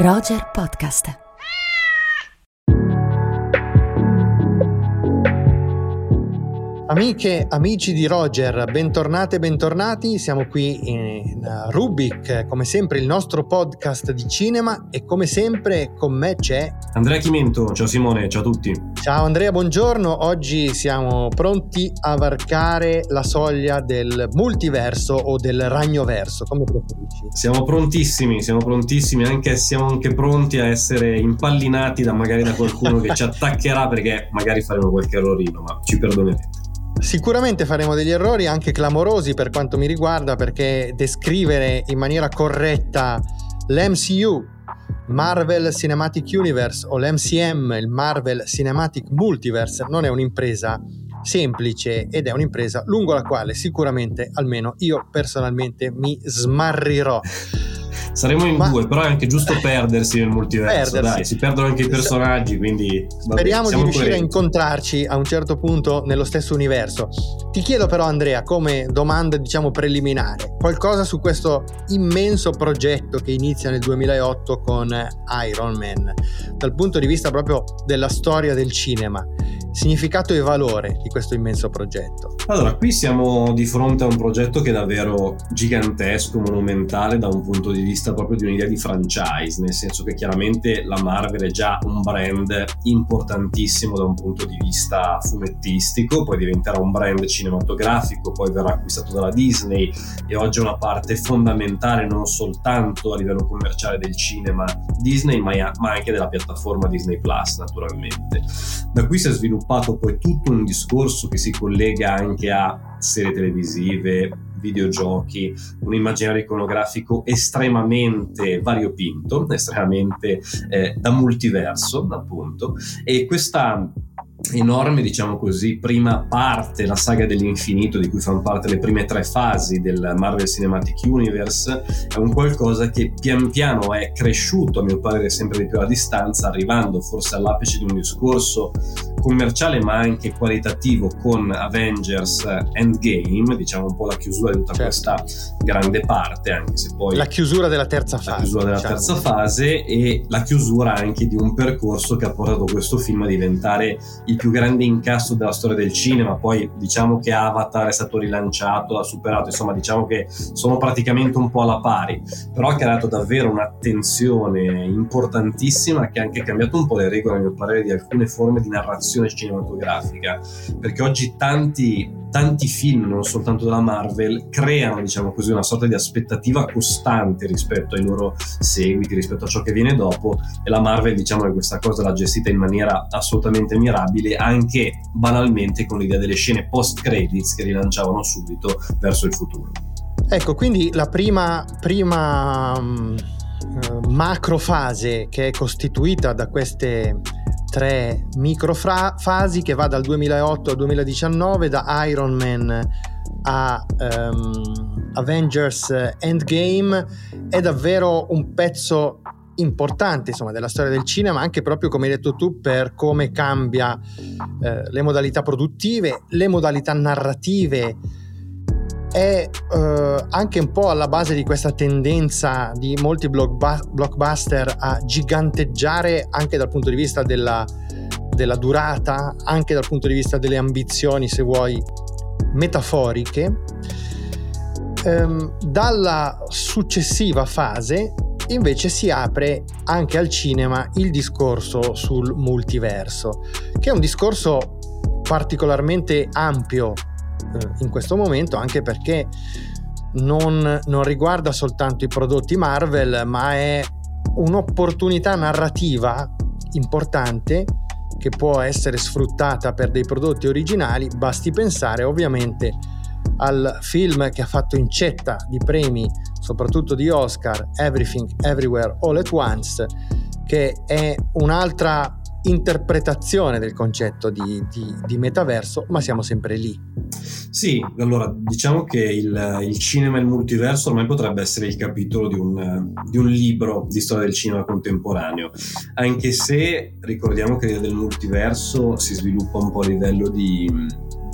Roger Podcast. Amiche, amici di Roger, bentornate e bentornati. Siamo qui in Rubik, come sempre il nostro podcast di cinema e come sempre con me c'è Andrea Chimento. Ciao Simone, ciao a tutti. Ciao Andrea, buongiorno. Oggi siamo pronti a varcare la soglia del multiverso o del ragnoverso, come preferisci. Siamo prontissimi, siamo prontissimi, anche siamo anche pronti a essere impallinati da magari da qualcuno che ci attaccherà perché magari faremo qualche errorino, ma ci perdonerete. Sicuramente faremo degli errori anche clamorosi per quanto mi riguarda perché descrivere in maniera corretta l'MCU, Marvel Cinematic Universe o l'MCM, il Marvel Cinematic Multiverse, non è un'impresa semplice ed è un'impresa lungo la quale sicuramente almeno io personalmente mi smarrirò. Saremo in Ma... due, però è anche giusto perdersi nel multiverso. Perdersi. Dai, si perdono anche i personaggi, quindi. Speriamo di riuscire coerenti. a incontrarci a un certo punto nello stesso universo. Ti chiedo, però, Andrea, come domanda, diciamo, preliminare, qualcosa su questo immenso progetto che inizia nel 2008 con Iron Man, dal punto di vista proprio della storia del cinema significato e valore di questo immenso progetto? Allora, qui siamo di fronte a un progetto che è davvero gigantesco, monumentale da un punto di vista proprio di un'idea di franchise, nel senso che chiaramente la Marvel è già un brand importantissimo da un punto di vista fumettistico, poi diventerà un brand cinematografico, poi verrà acquistato dalla Disney e oggi è una parte fondamentale non soltanto a livello commerciale del cinema Disney, ma anche della piattaforma Disney Plus, naturalmente. Da qui si è sviluppato poi tutto un discorso che si collega anche a serie televisive, videogiochi, un immaginario iconografico estremamente variopinto, estremamente eh, da multiverso, appunto, e questa enorme, diciamo così, prima parte, la saga dell'infinito di cui fanno parte le prime tre fasi del Marvel Cinematic Universe, è un qualcosa che pian piano è cresciuto, a mio parere, sempre di più a distanza, arrivando forse all'apice di un discorso commerciale ma anche qualitativo con Avengers Endgame, diciamo un po' la chiusura di tutta certo. questa grande parte, anche se poi... La chiusura della terza fase. La chiusura della diciamo. terza fase e la chiusura anche di un percorso che ha portato questo film a diventare il più grande incasso della storia del cinema, poi diciamo che Avatar è stato rilanciato, ha superato, insomma diciamo che sono praticamente un po' alla pari, però ha creato davvero un'attenzione importantissima che ha anche cambiato un po' le regole, a mio parere, di alcune forme di narrazione cinematografica, perché oggi tanti tanti film, non soltanto della Marvel, creano, diciamo così, una sorta di aspettativa costante rispetto ai loro seguiti, rispetto a ciò che viene dopo, e la Marvel, diciamo che questa cosa l'ha gestita in maniera assolutamente mirabile, anche banalmente con l'idea delle scene post-credits che rilanciavano subito verso il futuro. Ecco, quindi la prima, prima um, macro fase che è costituita da queste tre microfasi che va dal 2008 al 2019 da Iron Man a um, Avengers Endgame. È davvero un pezzo importante insomma, della storia del cinema anche proprio come hai detto tu per come cambia eh, le modalità produttive le modalità narrative è eh, anche un po' alla base di questa tendenza di molti blockbuster a giganteggiare anche dal punto di vista della, della durata, anche dal punto di vista delle ambizioni, se vuoi, metaforiche. Ehm, dalla successiva fase invece si apre anche al cinema il discorso sul multiverso, che è un discorso particolarmente ampio in questo momento, anche perché non, non riguarda soltanto i prodotti Marvel, ma è un'opportunità narrativa importante che può essere sfruttata per dei prodotti originali, basti pensare ovviamente al film che ha fatto incetta di premi, soprattutto di Oscar, Everything Everywhere All at Once, che è un'altra interpretazione del concetto di, di, di, metaverso, ma siamo sempre lì. Sì, allora diciamo che il, il, cinema e il multiverso ormai potrebbe essere il capitolo di un, di un, libro di storia del cinema contemporaneo, anche se ricordiamo che l'idea del multiverso si sviluppa un po' a livello di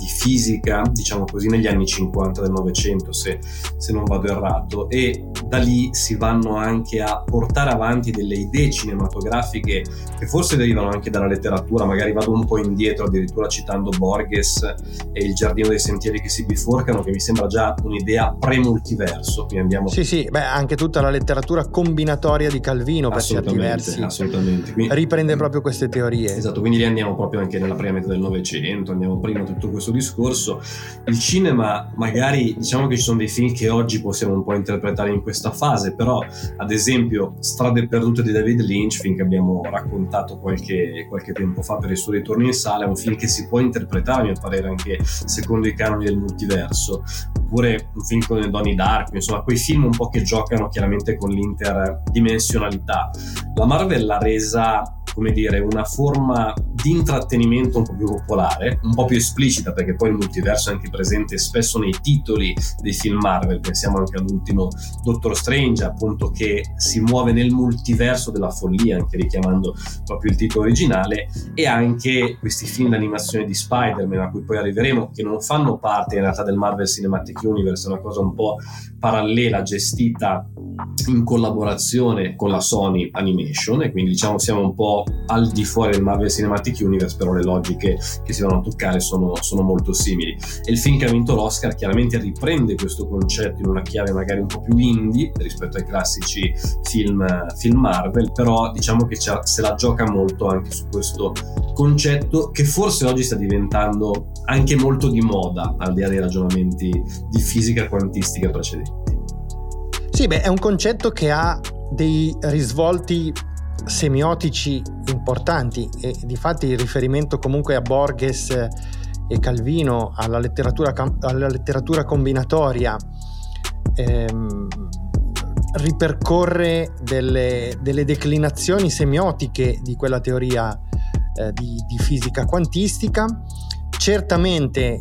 di fisica, diciamo così, negli anni 50 del Novecento, se, se, non vado errato, e da lì si vanno anche a portare avanti delle idee cinematografiche che forse derivano anche dalla letteratura, magari vado un po' indietro addirittura citando Borges e il giardino dei sentieri che si biforcano che mi sembra già un'idea pre-multiverso. Quindi andiamo... Sì, sì, beh, anche tutta la letteratura combinatoria di Calvino per certi versi assolutamente. Quindi, riprende proprio queste teorie. Esatto, quindi lì andiamo proprio anche nella prima metà del Novecento, andiamo prima tutto questo discorso. Il cinema, magari diciamo che ci sono dei film che oggi possiamo un po' interpretare in questa fase, però ad esempio Strade perdute di David Lynch, film che abbiamo raccontato qualche, qualche tempo fa per il suo ritorno in sala, è un film che si può interpretare a mio parere anche secondo i canoni del multiverso, oppure un film con Donnie Dark, insomma quei film un po' che giocano chiaramente con l'interdimensionalità. La Marvel l'ha resa come dire, una forma di intrattenimento un po' più popolare, un po' più esplicita, perché poi il multiverso è anche presente spesso nei titoli dei film Marvel, pensiamo anche all'ultimo Doctor Strange, appunto, che si muove nel multiverso della follia, anche richiamando proprio il titolo originale, e anche questi film d'animazione di Spider-Man, a cui poi arriveremo, che non fanno parte in realtà del Marvel Cinematic Universe, è una cosa un po' parallela, gestita in collaborazione con la Sony Animation, e quindi diciamo siamo un po' al di fuori del Marvel Cinematic Universe, però le logiche che si vanno a toccare sono, sono molto simili. E il film che ha vinto l'Oscar chiaramente riprende questo concetto in una chiave magari un po' più indie rispetto ai classici film, film Marvel, però diciamo che se la gioca molto anche su questo concetto che forse oggi sta diventando anche molto di moda, al di là dei ragionamenti di fisica quantistica precedenti. Sì, beh, è un concetto che ha dei risvolti semiotici importanti e di fatti il riferimento comunque a Borges e Calvino, alla letteratura, alla letteratura combinatoria, ehm, ripercorre delle, delle, declinazioni semiotiche di quella teoria eh, di, di fisica quantistica. Certamente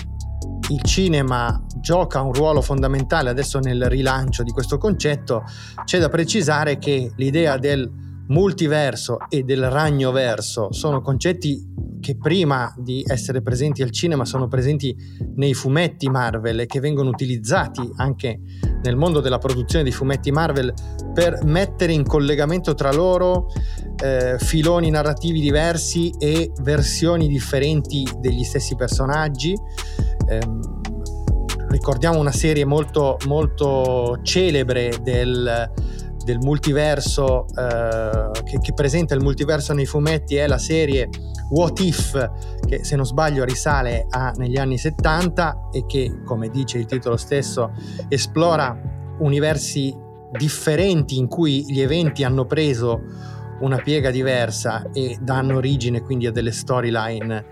il cinema gioca un ruolo fondamentale adesso nel rilancio di questo concetto, c'è da precisare che l'idea del multiverso e del ragnoverso sono concetti che prima di essere presenti al cinema sono presenti nei fumetti Marvel e che vengono utilizzati anche nel mondo della produzione di fumetti Marvel per mettere in collegamento tra loro eh, filoni narrativi diversi e versioni differenti degli stessi personaggi. Eh, ricordiamo una serie molto, molto celebre del del multiverso eh, che, che, presenta il multiverso nei fumetti è la serie What If che se non sbaglio risale a, negli anni 70 e che come dice il titolo stesso esplora universi differenti in cui gli eventi hanno preso una piega diversa e danno origine quindi a delle storyline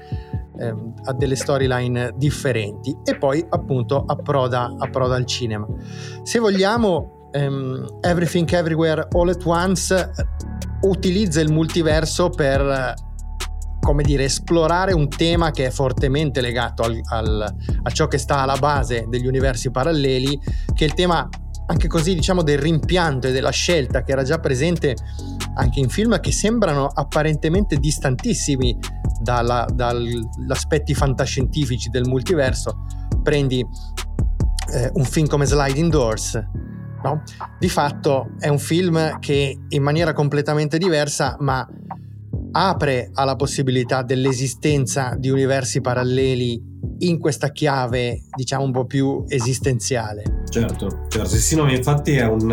ehm, a delle storyline differenti. E poi appunto approda, approda al cinema. Se vogliamo um, Everything Everywhere All at Once utilizza il multiverso per come dire, esplorare un tema che è fortemente legato al, al, a ciò che sta alla base degli universi paralleli, che è il tema anche così diciamo del rimpianto e della scelta che era già presente anche in film che sembrano apparentemente distantissimi dagli aspetti fantascientifici del multiverso. Prendi eh, un film come Sliding Doors, No? Di fatto è un film che in maniera completamente diversa, ma apre alla possibilità dell'esistenza di universi paralleli in questa chiave, diciamo, un po' più esistenziale. Certo, certo, sì, no, infatti è un,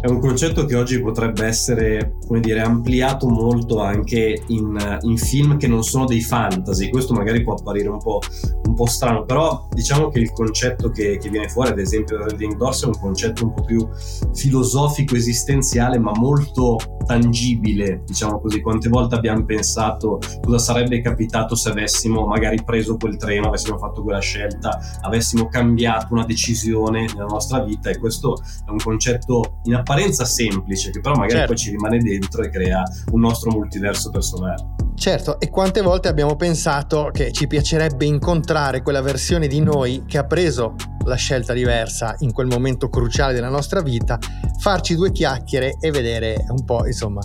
è un, concetto che oggi potrebbe essere, come dire, ampliato molto anche in, in film che non sono dei fantasy, questo magari può apparire un po', un po strano, però diciamo che il concetto che, che, viene fuori, ad esempio da Reading Doors, è un concetto un po' più filosofico, esistenziale, ma molto tangibile, diciamo così, quante volte abbiamo pensato cosa sarebbe capitato se avessimo magari preso quel treno, avessimo fatto quella scelta, avessimo cambiato una decisione nella nostra vita e questo è un concetto in apparenza semplice che però magari certo. poi ci rimane dentro e crea un nostro multiverso personale. Certo, e quante volte abbiamo pensato che ci piacerebbe incontrare quella versione di noi che ha preso la scelta diversa in quel momento cruciale della nostra vita, farci due chiacchiere e vedere un po', insomma,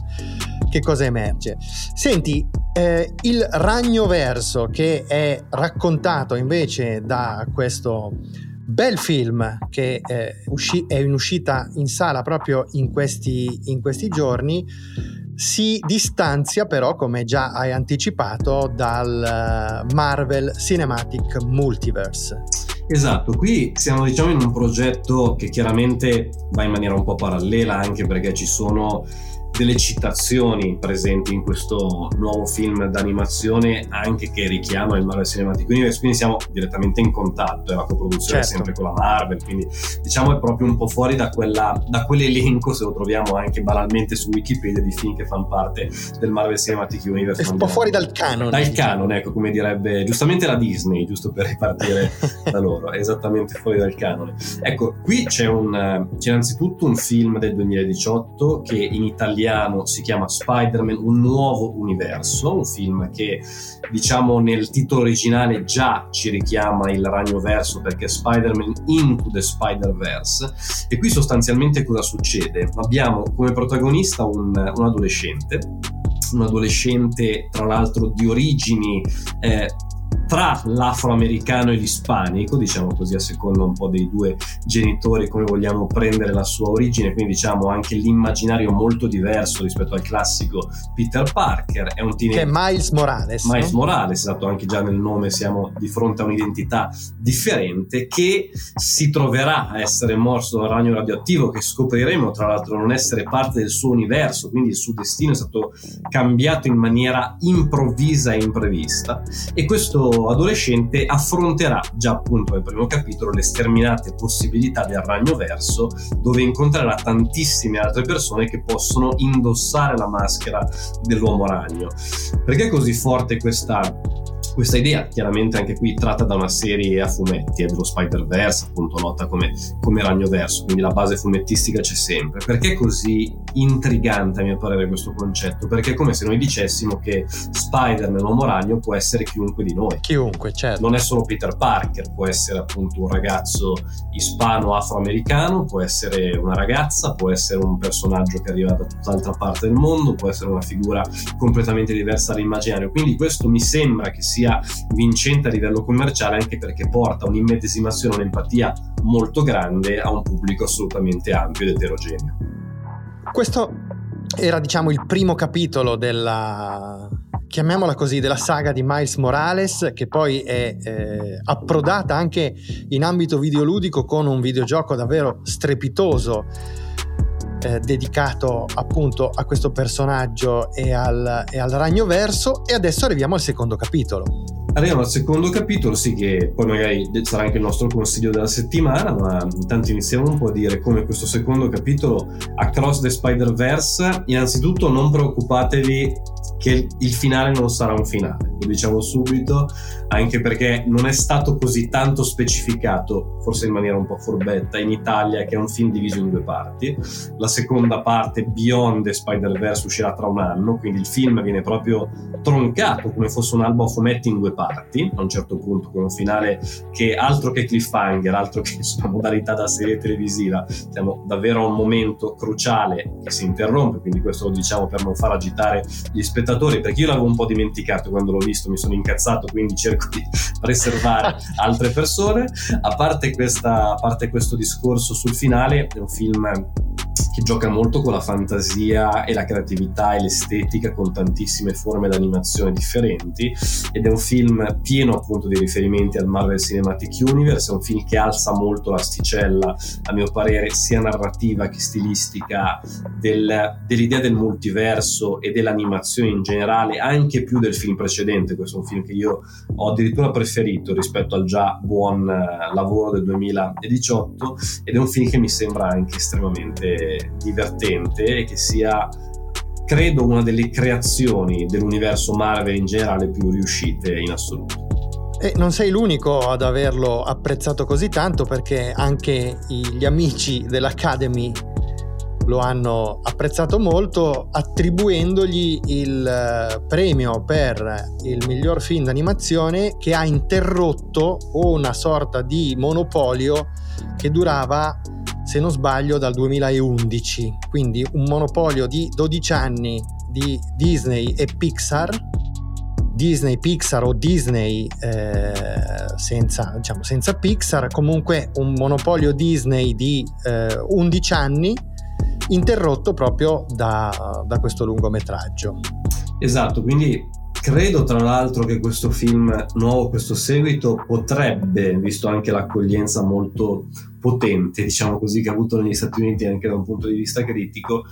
che cosa emerge. Senti, eh, il ragno verso che è raccontato invece da questo Bel film che eh, usci- è in uscita in sala proprio in questi, in questi giorni si distanzia però, come già hai anticipato, dal eh, Marvel Cinematic Multiverse. Esatto, qui siamo diciamo in un progetto che chiaramente va in maniera un po' parallela anche perché ci sono delle citazioni presenti in questo nuovo film d'animazione anche che richiama il Marvel Cinematic Universe quindi siamo direttamente in contatto è la coproduzione certo. sempre con la Marvel quindi diciamo è proprio un po' fuori da, quella, da quell'elenco se lo troviamo anche banalmente su Wikipedia di film che fanno parte del Marvel Cinematic Universe è un po' fuori dal canone dal diciamo. canone ecco come direbbe giustamente la Disney giusto per ripartire da loro esattamente fuori dal canone ecco qui c'è, un, c'è innanzitutto un film del 2018 che in italiano italiano si chiama Spider-Man Un nuovo universo, un film che diciamo nel titolo originale già ci richiama il ragno verso perché Spider-Man Into the Spider-Verse e qui sostanzialmente cosa succede? Abbiamo come protagonista un, un adolescente un adolescente tra l'altro di origini eh, tra l'afroamericano e l'ispanico, diciamo così a seconda un po' dei due genitori come vogliamo prendere la sua origine, quindi diciamo anche l'immaginario molto diverso rispetto al classico Peter Parker. È un teenager. Che è Miles Morales. Miles no? Morales, esatto, anche già nel nome siamo di fronte a un'identità differente che si troverà a essere morso dal ragno radioattivo che scopriremo tra l'altro non essere parte del suo universo, quindi il suo destino è stato cambiato in maniera improvvisa e imprevista e questo adolescente affronterà già appunto nel primo capitolo le sterminate possibilità del ragno verso dove incontrerà tantissime altre persone che possono indossare la maschera dell'uomo ragno. Perché è così forte questa questa idea, chiaramente anche qui tratta da una serie a fumetti, è dello Spider-Verse, appunto nota come, come ragno verso, quindi la base fumettistica c'è sempre. Perché è così intrigante a mio parere questo concetto? Perché è come se noi dicessimo che Spider-Man, uomo ragno, può essere chiunque di noi. Chiunque, certo. Non è solo Peter Parker, può essere appunto un ragazzo ispano-afroamericano, può essere una ragazza, può essere un personaggio che arriva da tutt'altra parte del mondo, può essere una figura completamente diversa dall'immaginario. Quindi questo mi sembra che sia sia vincente a livello commerciale anche perché porta un'immedesimazione, un'empatia molto grande a un pubblico assolutamente ampio ed eterogeneo. Questo era diciamo il primo capitolo della chiamiamola così, della saga di Miles Morales, che poi è eh, approdata anche in ambito videoludico con un videogioco davvero strepitoso eh, dedicato appunto a questo personaggio e al, e al ragno verso e adesso arriviamo al secondo capitolo. Arriviamo al secondo capitolo, sì che poi magari sarà anche il nostro consiglio della settimana, ma intanto iniziamo un po' a dire come questo secondo capitolo Across the Spider-Verse, innanzitutto non preoccupatevi che il finale non sarà un finale, lo diciamo subito, anche perché non è stato così tanto specificato, forse in maniera un po' forbetta, in Italia che è un film diviso in due parti. La seconda parte, Beyond the Spider-Verse, uscirà tra un anno, quindi il film viene proprio troncato come fosse un albo a fumetti in due parti, a un certo punto, con un finale che altro che cliffhanger, altro che insomma, modalità da serie televisiva, siamo davvero a un momento cruciale che si interrompe, quindi questo lo diciamo per non far agitare gli spettatori, perché io l'avevo un po' dimenticato quando l'ho visto, mi sono incazzato, quindi cerco di preservare altre persone. A parte, questa, a parte questo discorso sul finale, è un film che gioca molto con la fantasia e la creatività e l'estetica con tantissime forme d'animazione differenti ed è un film pieno appunto di riferimenti al Marvel Cinematic Universe, è un film che alza molto l'asticella a mio parere sia narrativa che stilistica del, dell'idea del multiverso e dell'animazione in generale anche più del film precedente, questo è un film che io ho addirittura preferito rispetto al già buon eh, lavoro del 2018 ed è un film che mi sembra anche estremamente divertente e che sia credo una delle creazioni dell'universo Marvel in generale più riuscite in assoluto. E non sei l'unico ad averlo apprezzato così tanto perché anche gli amici dell'Academy lo hanno apprezzato molto attribuendogli il eh, premio per il miglior film d'animazione che ha interrotto una sorta di monopolio che durava se non sbaglio dal 2011, quindi un monopolio di 12 anni di Disney e Pixar. Disney Pixar o Disney eh, senza, diciamo, senza Pixar, comunque un monopolio Disney di eh, 11 anni interrotto proprio da, da questo lungometraggio. Esatto, quindi Credo tra l'altro che questo film nuovo, questo seguito, potrebbe, visto anche l'accoglienza molto potente, diciamo così, che ha avuto negli Stati Uniti anche da un punto di vista critico,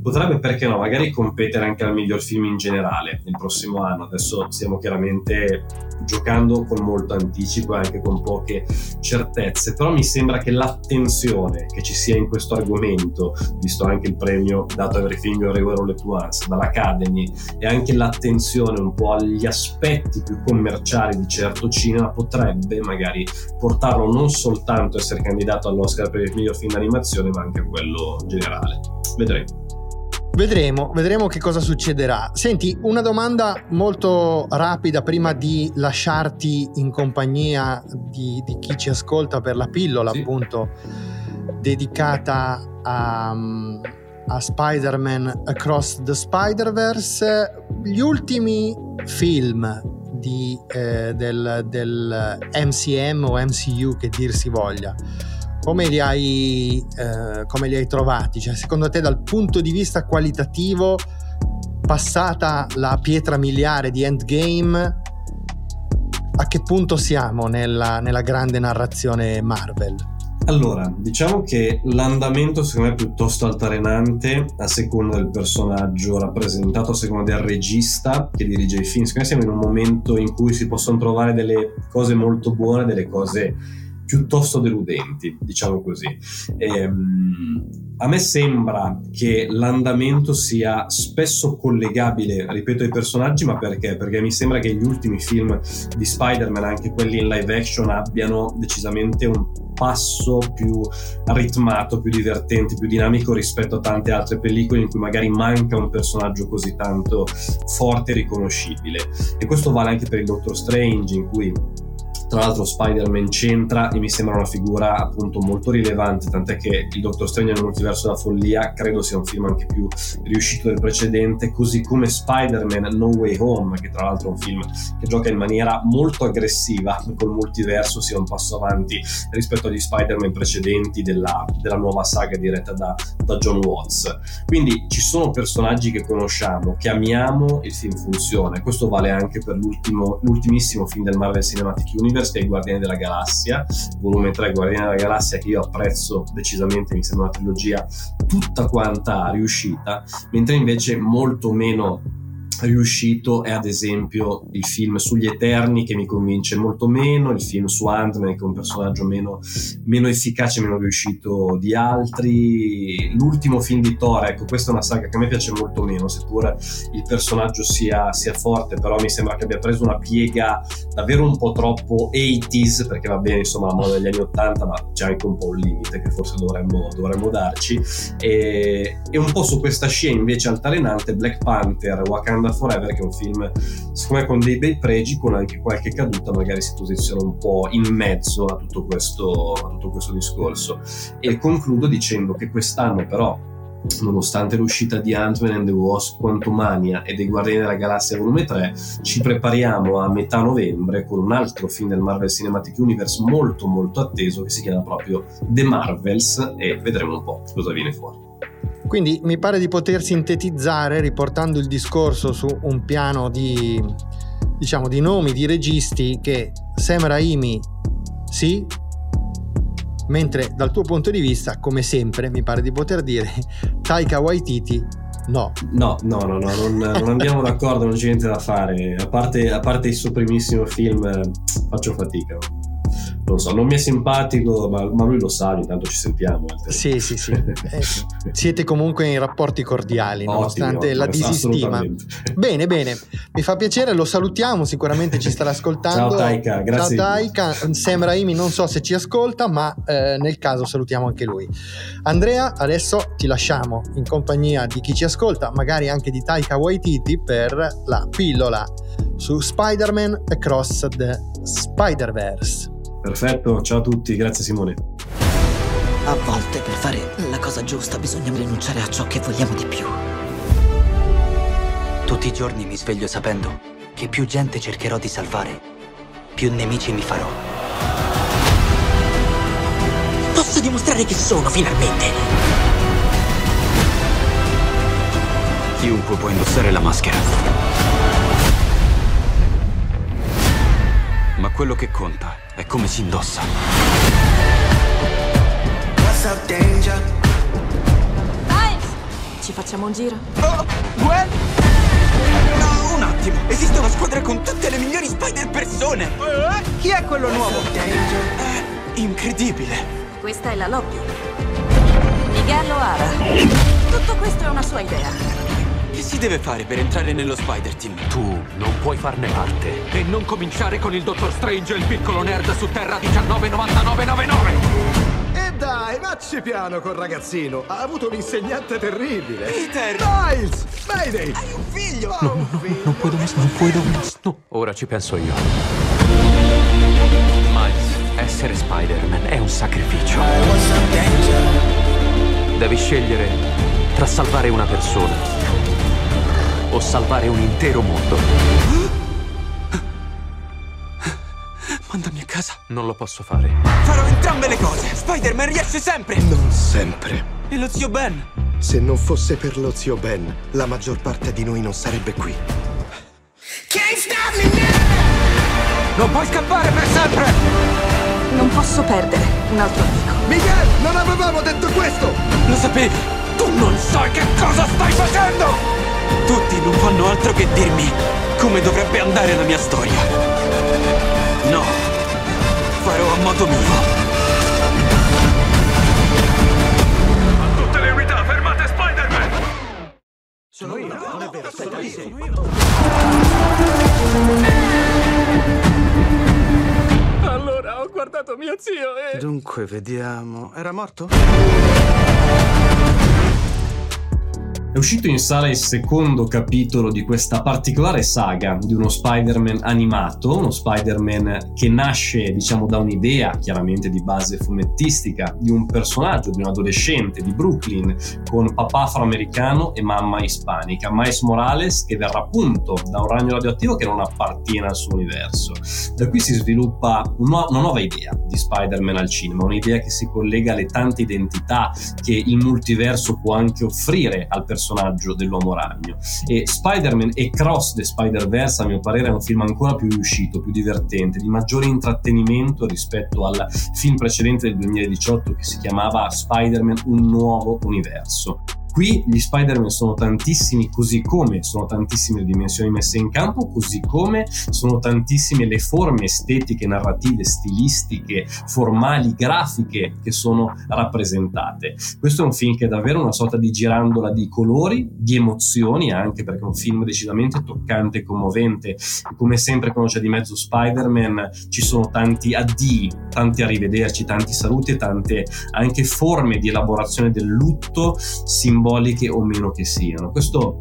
potrebbe, perché no, magari competere anche al miglior film in generale il prossimo anno. Adesso stiamo chiaramente giocando con molto anticipo e anche con poche certezze, però mi sembra che l'attenzione che ci sia in questo argomento, visto anche il premio dato a Everything Everywhere All At Once dall'Academy e anche l'attenzione un po' agli aspetti più commerciali di certo cinema, potrebbe magari portarlo non soltanto a essere candidato candidato all'Oscar per il miglior film d'animazione, ma anche a quello generale. Vedremo. Vedremo, vedremo che cosa succederà. Senti, una domanda molto rapida prima di lasciarti in compagnia di, di chi ci ascolta per la pillola, sì. appunto, dedicata a, a Spider-Man Across the Spider-Verse. Gli ultimi film di, eh, del, del MCM o MCU che dir si voglia come li hai, eh, come li hai trovati? Cioè, secondo te dal punto di vista qualitativo, passata la pietra miliare di Endgame, a che punto siamo nella, nella grande narrazione Marvel? Allora, diciamo che l'andamento secondo me è piuttosto altalenante a seconda del personaggio rappresentato, a seconda del regista che dirige i film. Secondo me siamo in un momento in cui si possono trovare delle cose molto buone, delle cose piuttosto deludenti, diciamo così. Ehm, a me sembra che l'andamento sia spesso collegabile, ripeto, ai personaggi, ma perché? Perché mi sembra che gli ultimi film di Spider-Man, anche quelli in live action, abbiano decisamente un passo più ritmato, più divertente, più dinamico rispetto a tante altre pellicole in cui magari manca un personaggio così tanto forte e riconoscibile. E questo vale anche per il Doctor Strange, in cui tra l'altro Spider-Man c'entra e mi sembra una figura appunto molto rilevante, tant'è che il Doctor Strange nel multiverso della follia credo sia un film anche più riuscito del precedente, così come Spider-Man No Way Home, che tra l'altro è un film che gioca in maniera molto aggressiva col multiverso, sia un passo avanti rispetto agli Spider-Man precedenti della, della nuova saga diretta da, da John Watts. Quindi ci sono personaggi che conosciamo, che amiamo, il film funziona questo vale anche per l'ultimissimo film del Marvel Cinematic Universe Universe che è Guardiani della Galassia, volume 3 Guardiani della Galassia che io apprezzo decisamente, mi sembra una trilogia tutta quanta riuscita, mentre invece molto meno riuscito è ad esempio il film sugli Eterni che mi convince molto meno, il film su Ant-Man che è un personaggio meno, meno efficace, meno riuscito di altri, l'ultimo film di Thor, ecco questa è una saga che a me piace molto meno, seppur il personaggio sia, sia forte, però mi sembra che abbia preso una piega davvero un po' troppo 80s, perché va bene insomma la moda degli anni 80, ma c'è anche un po' un limite che forse dovremmo, dovremmo darci, e, e un po' su questa scia invece altalenante Black Panther, Wakanda Wakanda Forever che è un film secondo me con dei bei pregi con anche qualche caduta magari si posiziona un po' in mezzo a tutto questo, a tutto questo discorso. E concludo dicendo che quest'anno però nonostante l'uscita di Ant-Man and the Wasp Quantumania e dei Guardiani della Galassia volume 3 ci prepariamo a metà novembre con un altro film del Marvel Cinematic Universe molto molto atteso che si chiama proprio The Marvels e vedremo un po' cosa viene fuori quindi mi pare di poter sintetizzare, riportando il discorso su un piano di, diciamo, di nomi di registi, che Sam Raimi sì, mentre dal tuo punto di vista, come sempre, mi pare di poter dire, Taika Waititi no. No, no, no, no non, non, andiamo d'accordo, non c'è niente da fare. A parte, a parte il suo primissimo film, faccio fatica non so, non mi è simpatico, ma, ma lui lo sa, ogni tanto ci sentiamo. Eh. Sì, sì, sì. Eh, siete comunque in rapporti cordiali, ottimo, nonostante ottimo, la disistima. Bene, bene, mi fa piacere, lo salutiamo, sicuramente ci starà ascoltando. Ciao Taika, grazie. Ciao Taika, Sam Raimi non so se ci ascolta, ma eh, nel caso salutiamo anche lui. Andrea, adesso ti lasciamo in compagnia di chi ci ascolta, magari anche di Taika Waititi per la pillola su Spider-Man Across the Spider-Verse. Perfetto, ciao a tutti, grazie Simone. A volte per fare la cosa giusta bisogna rinunciare a ciò che vogliamo di più. Tutti i giorni mi sveglio sapendo che più gente cercherò di salvare, più nemici mi farò. Posso dimostrare chi sono finalmente. Chiunque può indossare la maschera. Ma quello che conta è come si indossa. What's up, danger? Miles! Ci facciamo un giro? Oh, Gwen? No, un attimo. Esiste una squadra con tutte le migliori spider persone. Eh? Chi è quello nuovo? È incredibile. Questa è la lobby. Miguel O'Hara. Tutto questo è una sua idea. Deve fare per entrare nello Spider Team? Tu non puoi farne parte. E non cominciare con il Dottor Strange e il piccolo nerd su Terra 199999! E dai, vacci piano col ragazzino. Ha avuto un insegnante terribile. Peter! Miles! Mayday! Hai un figlio! Oh, un figlio. Non puoi dove non puoi dove no. Ora ci penso io. Miles, essere Spider-Man è un sacrificio. Devi scegliere tra salvare una persona o salvare un intero mondo. Mandami a casa. Non lo posso fare. Farò entrambe le cose. Spider-Man riesce sempre. Non sempre. E lo zio Ben? Se non fosse per lo zio Ben, la maggior parte di noi non sarebbe qui. Can't stop me now! Non puoi scappare per sempre! Non posso perdere un altro amico. Miguel, non avevamo detto questo! Lo sapevi! Tu non sai che cosa stai facendo! Tutti non fanno altro che dirmi come dovrebbe andare la mia storia. No, farò a modo mio. Tutte le unità, fermate Spider-Man! Sono io, non è vero, aspetta, lì sono Allora ho guardato mio zio e... Dunque, vediamo. Era morto? È uscito in sala il secondo capitolo di questa particolare saga di uno Spider-Man animato, uno Spider-Man che nasce, diciamo, da un'idea chiaramente di base fumettistica di un personaggio, di un adolescente di Brooklyn con papà afroamericano e mamma ispanica, Miles Morales, che verrà appunto da un ragno radioattivo che non appartiene al suo universo. Da qui si sviluppa una nuova idea di Spider-Man al cinema, un'idea che si collega alle tante identità che il multiverso può anche offrire al personaggio dell'uomo ragno. E Spider-Man e Cross the Spider-Verse, a mio parere, è un film ancora più riuscito, più divertente, di maggiore intrattenimento rispetto al film precedente del 2018 che si chiamava Spider-Man Un nuovo universo. Qui gli Spider-Man sono tantissimi, così come sono tantissime le dimensioni messe in campo, così come sono tantissime le forme estetiche, narrative, stilistiche, formali, grafiche che sono rappresentate. Questo è un film che è davvero una sorta di girandola di colori, di emozioni, anche perché è un film decisamente toccante e commovente. Come sempre quando c'è di mezzo Spider-Man ci sono tanti addii, tanti arrivederci, tanti saluti e tante anche forme di elaborazione del lutto simboliche o meno che siano. Questo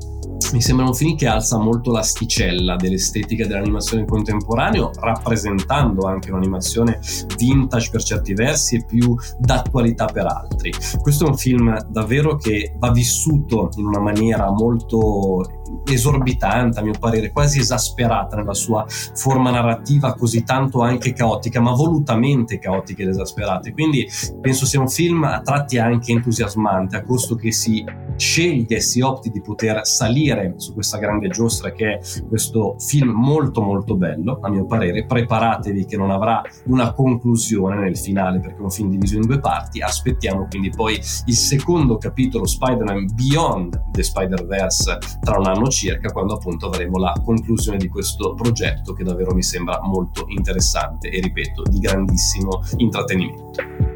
mi sembra un film che alza molto l'asticella dell'estetica dell'animazione contemporanea, rappresentando anche un'animazione vintage per certi versi e più d'attualità per altri. Questo è un film davvero che va vissuto in una maniera molto esorbitante, a mio parere, quasi esasperata nella sua forma narrativa, così tanto anche caotica, ma volutamente caotica ed esasperata. Quindi penso sia un film a tratti anche entusiasmante, a costo che si sceglie si opti di poter salire su questa grande giostra che è questo film molto molto bello, a mio parere. Preparatevi che non avrà una conclusione nel finale perché è un film diviso in due parti. Aspettiamo quindi poi il secondo capitolo Spider-Man Beyond the Spider-Verse tra un anno circa, quando appunto avremo la conclusione di questo progetto che davvero mi sembra molto interessante e ripeto, di grandissimo intrattenimento.